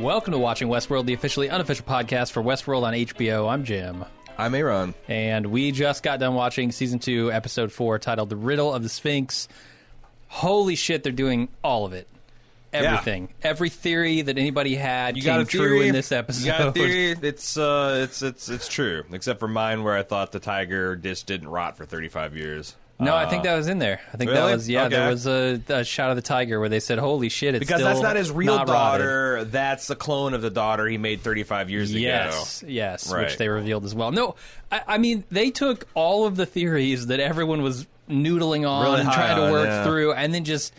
Welcome to Watching Westworld, the officially unofficial podcast for Westworld on HBO. I'm Jim. I'm Aaron. And we just got done watching season two, episode four, titled The Riddle of the Sphinx. Holy shit, they're doing all of it. Everything. Every theory that anybody had You came got a true theory in this episode. You got a theory? It's uh, it's it's it's true, except for mine, where I thought the tiger dish didn't rot for 35 years. No, I Uh, think that was in there. I think that really? was yeah. There Okay. was a, a shot of the tiger where they said, "Holy shit!" It's because still that's not his real not rotted." daughter. That's the clone of the daughter he made 35 years Yes, ago. yes, Right. which they revealed as well. No, I, I mean they took all of the theories that everyone was noodling on Really and high trying to work yeah. through, and then just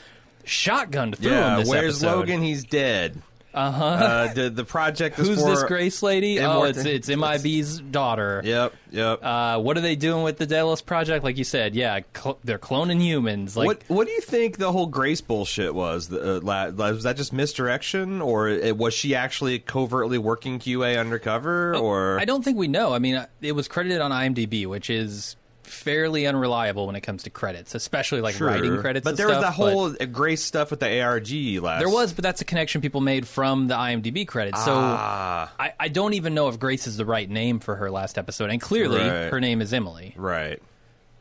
shotgunned through Yeah, them this where's episode. Logan? He's dead. Uh-huh. Uh The the project is Who's this Grace lady? Oh, it's it's MIB's daughter. Yep, yep. Uh, what are they doing with the Delos project? Like you said, yeah, cl- they're cloning humans. Like, what what do you think the whole Grace bullshit was? The, uh, la- was that just misdirection, or it, was she actually covertly working QA undercover? or Oh, I don't think we know. I mean, uh, it was credited on IMDb, which is fairly unreliable when it comes to credits, especially like Sure. writing credits. But there was that whole uh, Grace stuff with the ARG last. There was, but that's a connection people made from the IMDb credits. So Ah. I, I don't even know if Grace is the right name for her last episode, and clearly Right. her name is Emily right.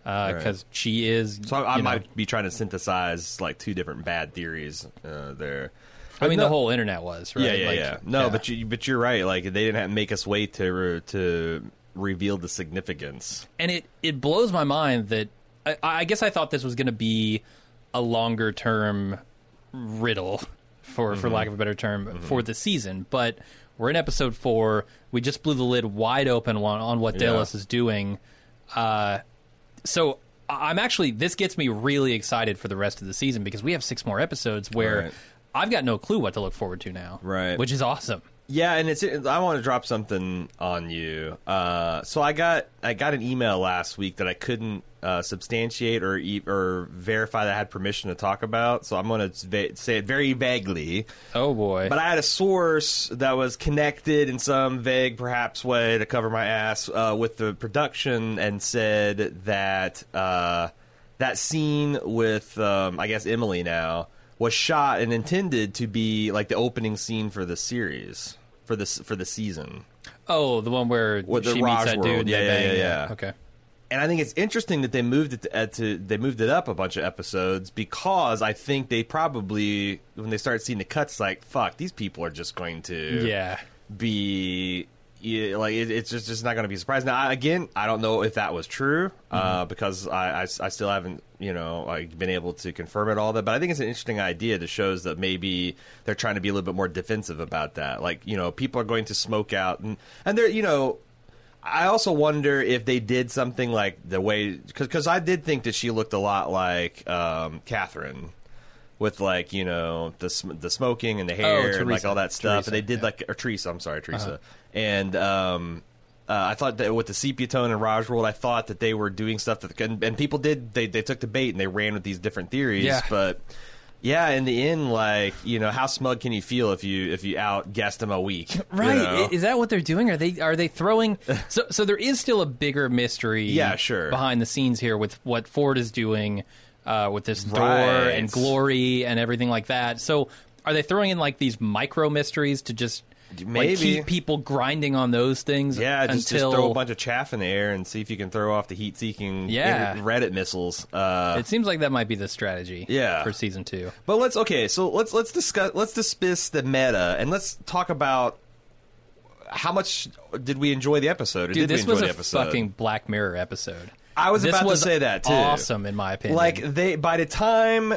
because she is. So I, I know- might be trying to synthesize like two different bad theories uh, there. I mean, no- the whole internet was right. Yeah, yeah, Like, yeah. No, but you but you're right. Like they didn't have make us wait to to reveal the significance. and it it blows my mind that I, I guess I thought this was going to be a longer term riddle for Mm-hmm. for lack of a better term for the season, but we're in episode four. We just blew the lid wide open on, on what Yeah. Delos is doing. Uh, so I'm actually this gets me really excited for the rest of the season because we have six more episodes where Right. I've got no clue what to look forward to now. Right. which is awesome. Yeah, and it's I want to drop something on you. Uh, so I got I got an email last week that I couldn't uh, substantiate or e- or verify that I had permission to talk about. So I'm going to va- say it very vaguely. Oh boy! But I had a source that was connected in some vague, perhaps, way to cover my ass uh, with the production, and said that uh, that scene with, um, I guess, Emily now was shot and intended to be like the opening scene for the series for this for the season. oh, the one where With the she meets that dude. Yeah, yeah, yeah, yeah. Okay. and I think it's interesting that they moved it to, uh, to they moved it up a bunch of episodes because I think they probably when they start seeing the cuts like fuck these people are just going to Yeah. be yeah, like it, it's just just not going to be a surprise. Now I, again, I don't know if that was true uh, because I still haven't you know like been able to confirm it all that. But I think it's an interesting idea that shows that maybe they're trying to be a little bit more defensive about that. Like you know people are going to smoke out and and they're you know I also wonder if they did something like the way because I did think that she looked a lot like um, Catherine with like you know the sm- the smoking and the hair and like all that stuff. Teresa, and they did yeah. like or Teresa, I'm sorry, Teresa. And um, uh, I thought that with the sepia tone and Raj World, I thought that they were doing stuff that and, and people did they they took the bait and they ran with these different theories, Yeah. but. Yeah, in the end, like you know, how smug can you feel if you if you out guessed them a week? you Right? know? Is that what they're doing? Are they are they throwing? so so there is still a bigger mystery. Yeah, sure. Behind the scenes here with what Ford is doing uh, with this door and glory and everything like that. So are they throwing in like these micro mysteries to just like, Maybe. keep people grinding on those things? Yeah, just, until just throw a bunch of chaff in the air and see if you can throw off the heat-seeking Yeah. Reddit missiles. Uh, It seems like that might be the strategy. Yeah. For season two. but let's okay, so let's let's discuss let's dismiss the meta and let's talk about how much did we enjoy the episode? Or Dude, did this we was enjoy a the episode? fucking Black Mirror episode. I was this about was to say that too. Awesome, in my opinion. Like they by the time.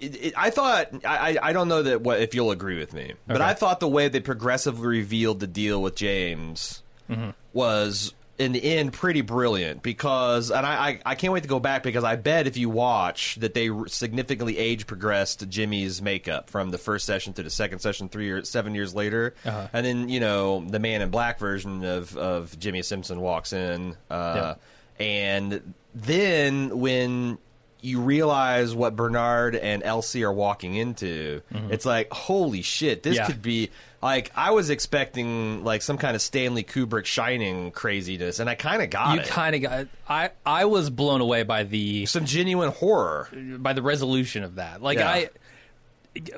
It, it, I thought I, I don't know that what if you'll agree with me, but Okay. I thought the way they progressively revealed the deal with James Mm-hmm. was in the end pretty brilliant because and I, I I can't wait to go back because I bet if you watch that they significantly age progressed Jimmy's makeup from the first session to the second session three or seven years later, Uh-huh. and then you know the Man in Black version of of Jimmi Simpson walks in, uh, yeah. and then when you realize what Bernard and Elsie are walking into, it's like holy shit, this Mm-hmm. Yeah. could be like I was expecting like some kind of Stanley Kubrick Shining craziness, and I kind of got you it. kind of got. It. I I was blown away by the some genuine horror. by the resolution of that. Like Yeah. I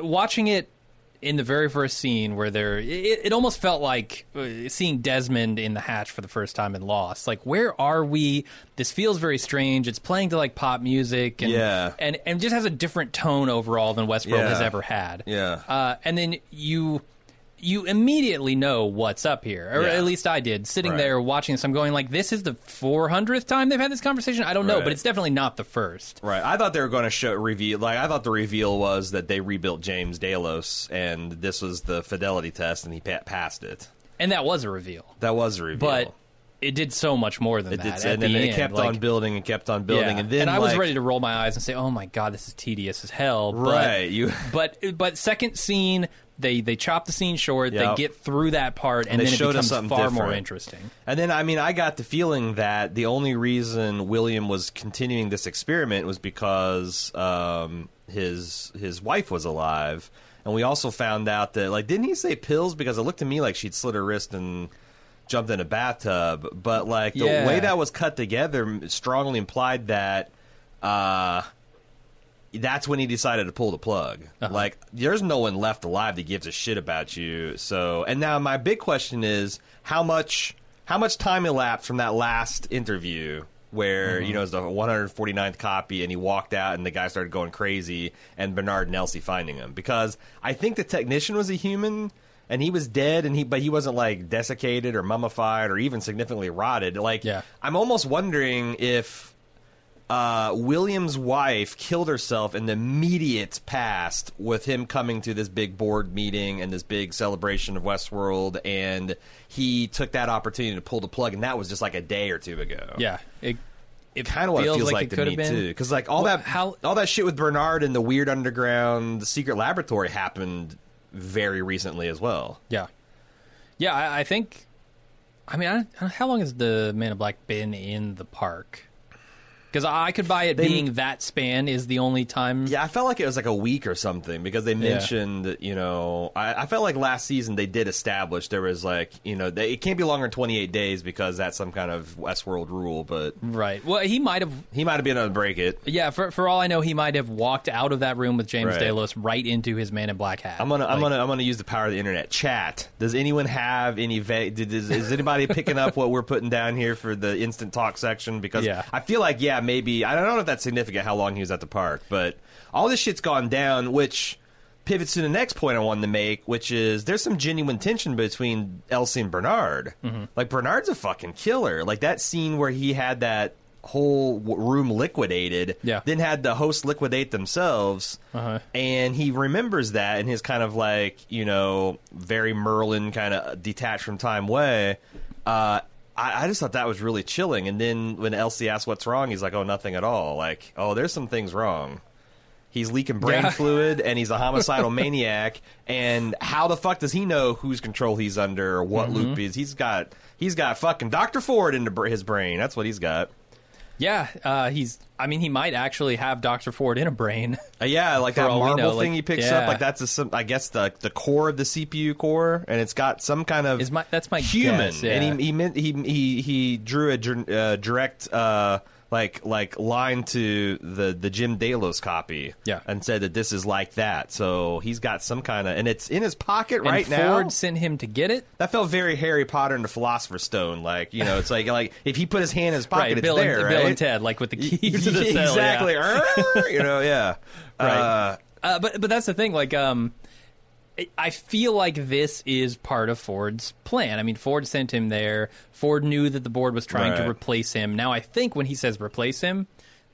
watching it in the very first scene where they're, it, it almost felt like uh, seeing Desmond in the hatch for the first time in Lost. Like, where are we? This feels very strange. It's playing to like pop music, and Yeah. and and just has a different tone overall than Westworld Yeah. has ever had. Yeah. uh, and then you. You immediately know what's up here, or Yeah. at least I did. Sitting Right. there watching this, I'm going like, "This is the 400th time they've had this conversation." I don't know, Right. but it's definitely not the first. Right. I thought they were going to show reveal. Like I thought the reveal was that they rebuilt James Delos, and this was the fidelity test, and he pa- passed it. And that was a reveal. That was a reveal. but it did so much more than it that. did, at and then the it kept like, on building and kept on building, yeah. and then I was ready to roll my eyes and say, "Oh my god, this is tedious as hell." But, Right, you- but but second scene, they they chop the scene short. Yep. They get through that part, and, they then it showed us becomes something far more interesting. And then, I mean, I got the feeling that the only reason William was continuing this experiment was because um, his his wife was alive, and we also found out that, like, didn't he say pills? Because it looked to me like she'd slit her wrist and jumped in a bathtub. But like the Yeah. way that was cut together strongly implied that. Uh, that's when he decided to pull the plug. Uh-huh. Like, there's no one left alive that gives a shit about you. So, and now my big question is how much how much time elapsed from that last interview where Mm-hmm. you know it's the 149th copy and he walked out and the guy started going crazy and Bernard and Elsie finding him because I think the technician was a human. And he was dead, and he but he wasn't like desiccated or mummified or even significantly rotted. Like, Yeah. I'm almost wondering if uh, William's wife killed herself in the immediate past with him coming to this big board meeting and this big celebration of Westworld, and he took that opportunity to pull the plug, and that was just like a day or two ago. Yeah, it it Kind of what it feels like, it to could me been. too, because like all Well, that, how- all that shit with Bernard and the weird underground secret laboratory happened very recently as well. Yeah, yeah. I, I think. I mean, I, how long has the Man in Black been in the park? Because I could buy it They- being that span is the only time. Yeah, I felt like it was like a week or something because they mentioned, you know, I, I felt like last season they did establish there was like, you know, they, it can't be longer than 28 days because that's some kind of Westworld rule, but Right. Well, he might have. he might have been able to break it. Yeah. For for all I know, he might have walked out of that room with James Right. Delos right into his Man in Black hat. I'm gonna, I'm gonna, I'm gonna use the power of the internet. Chat. Does anyone have any? Va- did, is, is anybody picking up what we're putting down here for the instant talk section? Because Yeah. I feel like, yeah, maybe I don't know if that's significant how long he was at the park, but all this shit's gone down, which pivots to the next point I wanted to make, which is there's some genuine tension between Elsie and Bernard. Mm-hmm. Like Bernard's a fucking killer. Like that scene where he had that whole w- room liquidated, Yeah. then had the host liquidate themselves, Uh-huh. and he remembers that in his kind of like you know very Merlin kind of detached from time way. Uh, I, I just thought that was really chilling. And then when Elsie asks what's wrong, he's like, "Oh, nothing at all." Like, "Oh, there's some things wrong." He's leaking brain Yeah. fluid, and he's a homicidal maniac. And how the fuck does he know whose control he's under or what Mm-hmm. loop is? He's got he's got fucking Doctor Ford br- his brain. That's what he's got. Yeah. Uh, he's. I mean, he might actually have Doctor Ford in a brain. Uh, yeah, like that marble know, thing like- he picks yeah. up. Like that's a, some, I guess the the core of the CPU core, and it's got some kind of Is my- that's my human. guess, yeah. And he he meant he he he drew a uh, direct uh, like like line to the the Jim Delos copy. Yeah. and said that this is like that. So he's got some kind of, and it's in his pocket And right Ford now. sent him to get it. That felt very Harry Potter and the Philosopher's Stone. Like you know, it's like like if he put his hand in his pocket, right. it's Bill there. and right? Bill and Ted, like with the keys to the cell. exactly. yeah. you know, yeah. Right. Uh, Uh, but but that's the thing. Like, um, I- feel like this is part of Ford's plan. I mean, Ford sent him there. Ford knew that the board was trying to replace him. Now, I think when he says replace him,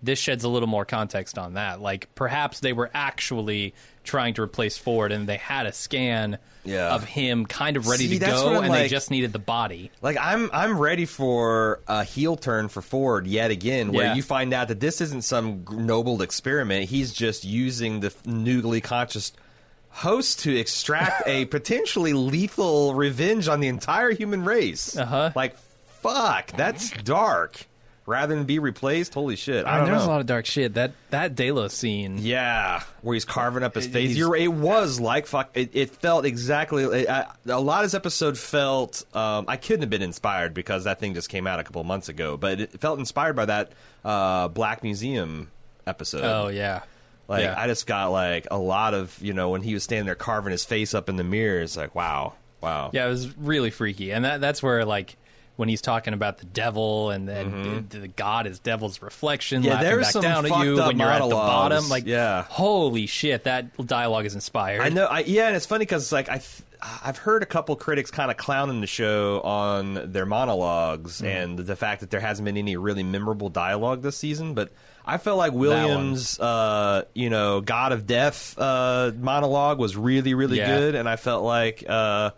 this sheds a little more context on that. Like, perhaps they were actually trying to replace Ford, and they had a scan Yeah. of him kind of ready See, to go, and they just needed the body. Like I'm I'm ready for a heel turn for Ford yet again, where Yeah. you find out that this isn't some noble experiment. He's just using the newly conscious host to extract a potentially lethal revenge on the entire human race. Uh-huh. Like fuck, that's dark. Rather than be replaced, holy shit! I I mean, there's know. a lot of dark shit. That that Delos scene. Yeah, where he's carving up his face. he's- You're, it was like fuck. It, it felt exactly. It, I, a lot of this episode felt. Um, I couldn't have been inspired because that thing just came out a couple of months ago. But it felt inspired by that uh, Black Museum episode. Oh yeah. Like Yeah. I just got like a lot of you know when he was standing there carving his face up in the mirror. It's like wow, wow. Yeah, it was really freaky, and that that's where like when he's talking about the devil and then the, the God is devil's reflection, Mm-hmm. Yeah, laughing back down at you when you're at the bottom. Like, Yeah. holy shit, that dialogue is inspired. I know. I, yeah, and it's funny because like I, th- I've heard a couple critics kind of clowning the show on their monologues Mm. and the fact that there hasn't been any really memorable dialogue this season. But I felt like Williams, uh, you know, God of Death uh, monologue was really, really Yeah. good, and I felt like. Uh,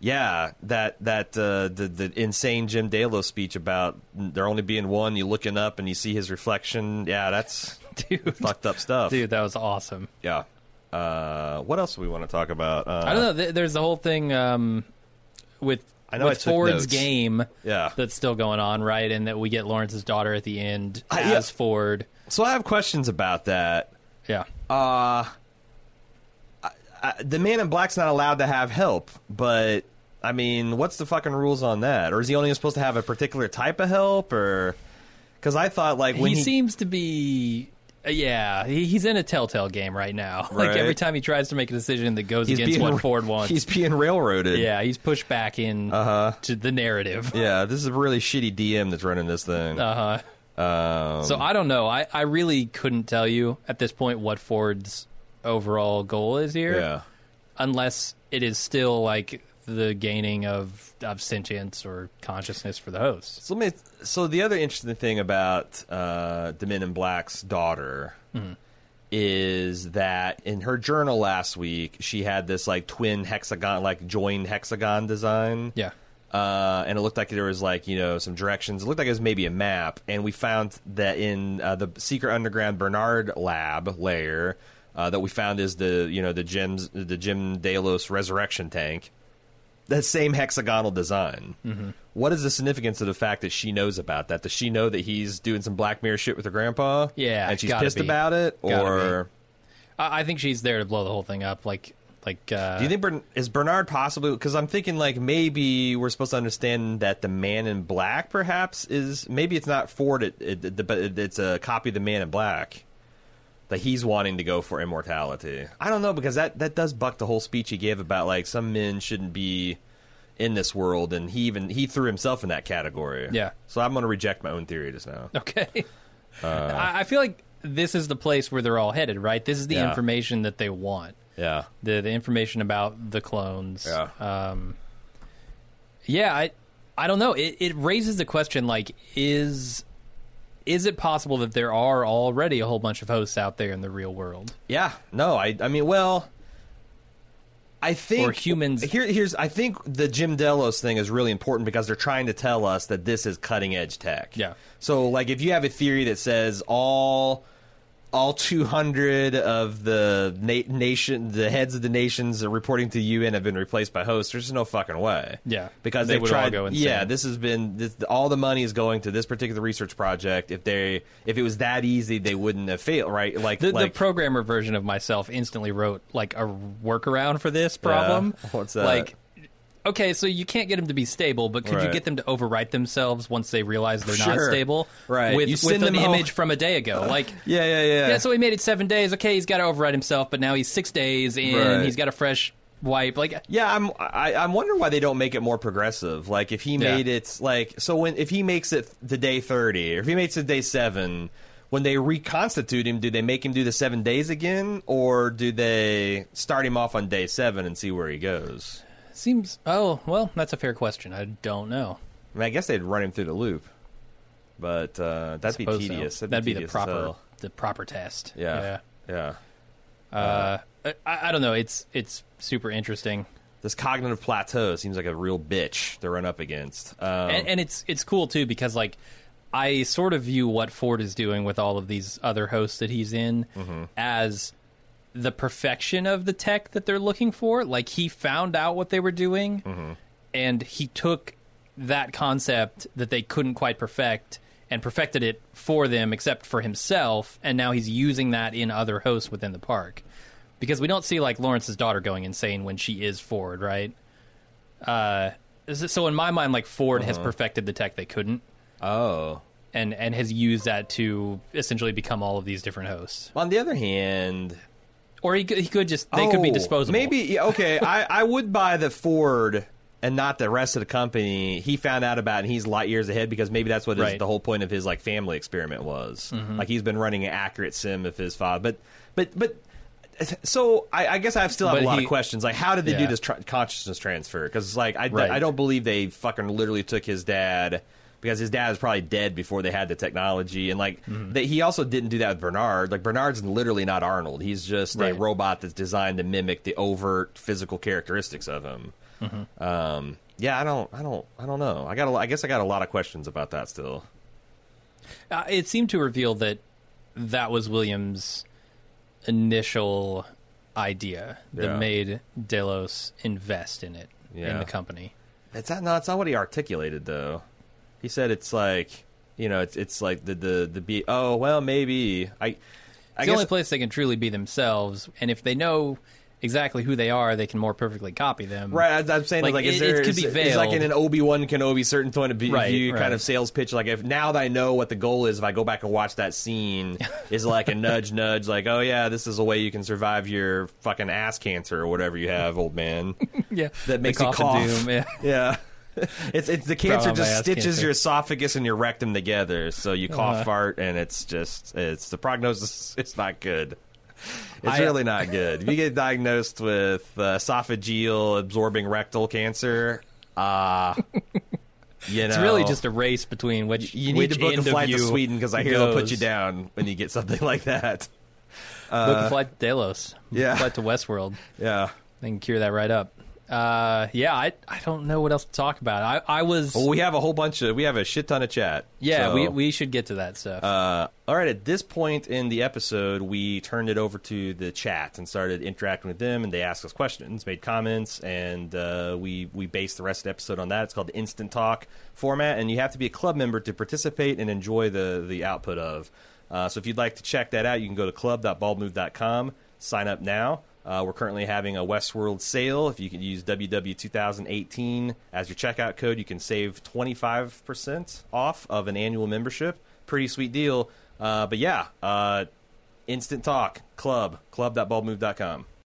yeah, that that uh, the the insane Jim Delos speech about there only being one. You looking up and you see his reflection. Yeah, that's dude, fucked up stuff. dude, that was awesome. Yeah. Uh, what else do we want to talk about? Uh, I don't know. There's the whole thing um, with I know with Ford's notes. game Yeah. that's still going on, right? And that we get Lawrence's daughter at the end as yeah. Ford. So I have questions about that. Yeah, Uh, I, I, the man in black's not allowed to have help, but I mean, what's the fucking rules on that? Or is he only supposed to have a particular type of help? Or because I thought like when he, he, seems to be. uh, yeah, he, he's in a telltale game right now. Like every time he tries to make a decision that goes he's against being what Ford wants, he's being railroaded. yeah, he's pushed back in Uh-huh. to the narrative. Yeah, this is a really shitty DM that's running this thing. Uh huh. um, So I don't know. I, I really couldn't tell you at this point what Ford's overall goal is here, yeah. unless it is still like the gaining of of sentience or consciousness for the host. So let me. So the other interesting thing about uh, the Men in Black's daughter Mm-hmm. is that in her journal last week, she had this like twin hexagon, like joined hexagon design. Yeah. Uh, and it looked like there was like you know some directions. It looked like it was maybe a map, and we found that in uh, the secret underground Bernard lab layer uh, that we found is the you know the Jim's the Jim Delos resurrection tank. That same hexagonal design. Mm-hmm. What is the significance of the fact that she knows about that? Does she know that he's doing some Black Mirror shit with her grandpa? Yeah, and she's pissed be. about it, Gotta or I, I think she's there to blow the whole thing up. Like like. Uh, do you think Bern- is Bernard possibly? Because I'm thinking like maybe we're supposed to understand that the Man in Black perhaps is maybe it's not Ford, it, it, it- but it, it's a copy of the Man in Black that he's wanting to go for immortality. I don't know because that that does buck the whole speech he gave about like some men shouldn't be in this world, and he even he threw himself in that category. Yeah. So I'm going to reject my own theory just now. Okay. I, I feel like this is the place where they're all headed, right? This is the Yeah. information that they want. Yeah. The the information about the clones. Yeah. Um, yeah, I I don't know. It it raises the question like is is it possible that there are already a whole bunch of hosts out there in the real world? Yeah, no, I I mean, well, I think Or humans- Here, here's I think the Jim Delos thing is really important because they're trying to tell us that this is cutting edge tech. Yeah. So, like, if you have a theory that says all all 200 of the na- nation, the heads of the nations are reporting to the UN have been replaced by hosts. There's no fucking way. Yeah. because They they've would all tried. go insane. yeah, this has been this, all the money is going to this particular research project. If they if it was that easy, they wouldn't have failed. Right? Like The, like the programmer version of myself instantly wrote like a workaround for this problem. What's that? Like, okay, so you can't get them to be stable, but could you get them to overwrite themselves once they realize they're not stable? Right. With, You with send an them home- image from a day ago. Like, Yeah, yeah, yeah. yeah, so he made it seven days. Okay, he's got to overwrite himself, but now he's six days in. Right. He's got a fresh wipe. Like, Yeah, I'm. I, I'm wondering why they don't make it more progressive. Like if he Yeah. made it like so when if he makes it to day thirty or if he makes it day seven, when they reconstitute him, do they make him do the seven days again, or do they start him off on day seven and see where he goes? Seems. Oh, well, that's a fair question. I don't know. I mean, I guess they'd run him through the loop, but uh, that'd be Suppose so. tedious. That'd, be the tedious as proper hell. the proper test. Yeah, yeah. Uh, I, I don't know. It's it's super interesting. This cognitive plateau seems like a real bitch to run up against. Um, and, and it's it's cool too because like I sort of view what Ford is doing with all of these other hosts that he's in Mm-hmm. as the perfection of the tech that they're looking for. Like he found out what they were doing, Mm-hmm. and he took that concept that they couldn't quite perfect and perfected it for them, except for himself. And now he's using that in other hosts within the park. Because we don't see like Lawrence's daughter going insane when she is Ford, right? Uh, so in my mind, like Ford has perfected the tech they couldn't. oh, and and has used that to essentially become all of these different hosts. On the other hand, Or he could, he could just they could be Oh, disposable. Maybe okay. I, I would buy the Ford and not the rest of the company. He found out about it and he's light years ahead because maybe that's what his, Right. the whole point of his like family experiment was. Mm-hmm. Like he's been running an accurate sim of his father, but but but. So I, I guess I still have But a lot he- of questions. Like, how did they do this tr- consciousness transfer? Because like I, Right. I don't believe they fucking literally took his dad because his dad was probably dead before they had the technology, and like Mm-hmm. they, he also didn't do that with Bernard. Like Bernard's literally not Arnold. He's just a robot that's designed to mimic the overt physical characteristics of him. Mm-hmm. Um, yeah, I don't, I don't, I don't know. I got, a, I guess I got a lot of questions about that still. Uh, it seemed to reveal that that was Williams' initial idea that made Delos invest in it in the company. It's not, no, it's not what he articulated though. He said it's like, you know, it's it's like the the the be. Oh well, maybe I. I It's the only place they can truly be themselves, and if they know exactly who they are, they can more perfectly copy them. Right, I'm saying Like, like, is there it could is- be is like in an Obi Wan Kenobi certain point of view Right, right. kind of sales pitch. Like if now that I know what the goal is, if I go back and watch that scene, is like a nudge, nudge, like oh yeah, this is a way you can survive your fucking ass cancer or whatever you have, old man. Yeah, That makes you cough cough. doom, yeah. yeah. It's it's the cancer just stitches cancer. your esophagus and your rectum together, so you cough, Uh-huh. fart, and it's just it's the prognosis. It's not good. It's I- really not good. If you get diagnosed with uh, esophageal absorbing rectal cancer, uh, you know, It's really just a race between which you need which to book a flight to Sweden because I hear they'll put you down when you get something like that. Book a flight to Delos. yeah. flight to Westworld. Yeah. They can cure that right up. Uh, yeah, I I don't know what else to talk about. I I was Well, we have a whole bunch of we have a shit ton of chat. yeah so- we we should get to that stuff. Uh, all right, at this point in the episode, we turned it over to the chat and started interacting with them, and they asked us questions, made comments, and uh, we we based the rest of the episode on that. It's called the Instant Talk format, and you have to be a club member to participate and enjoy the the output of. Uh, so if you'd like to check that out, you can go to club.baldmove.com, sign up now. Uh, we're currently having a Westworld sale. If you can use WW2018 as your checkout code, you can save 25% off of an annual membership. Pretty sweet deal. Uh, but yeah, uh, Instant Talk Club, club.baldmove.com.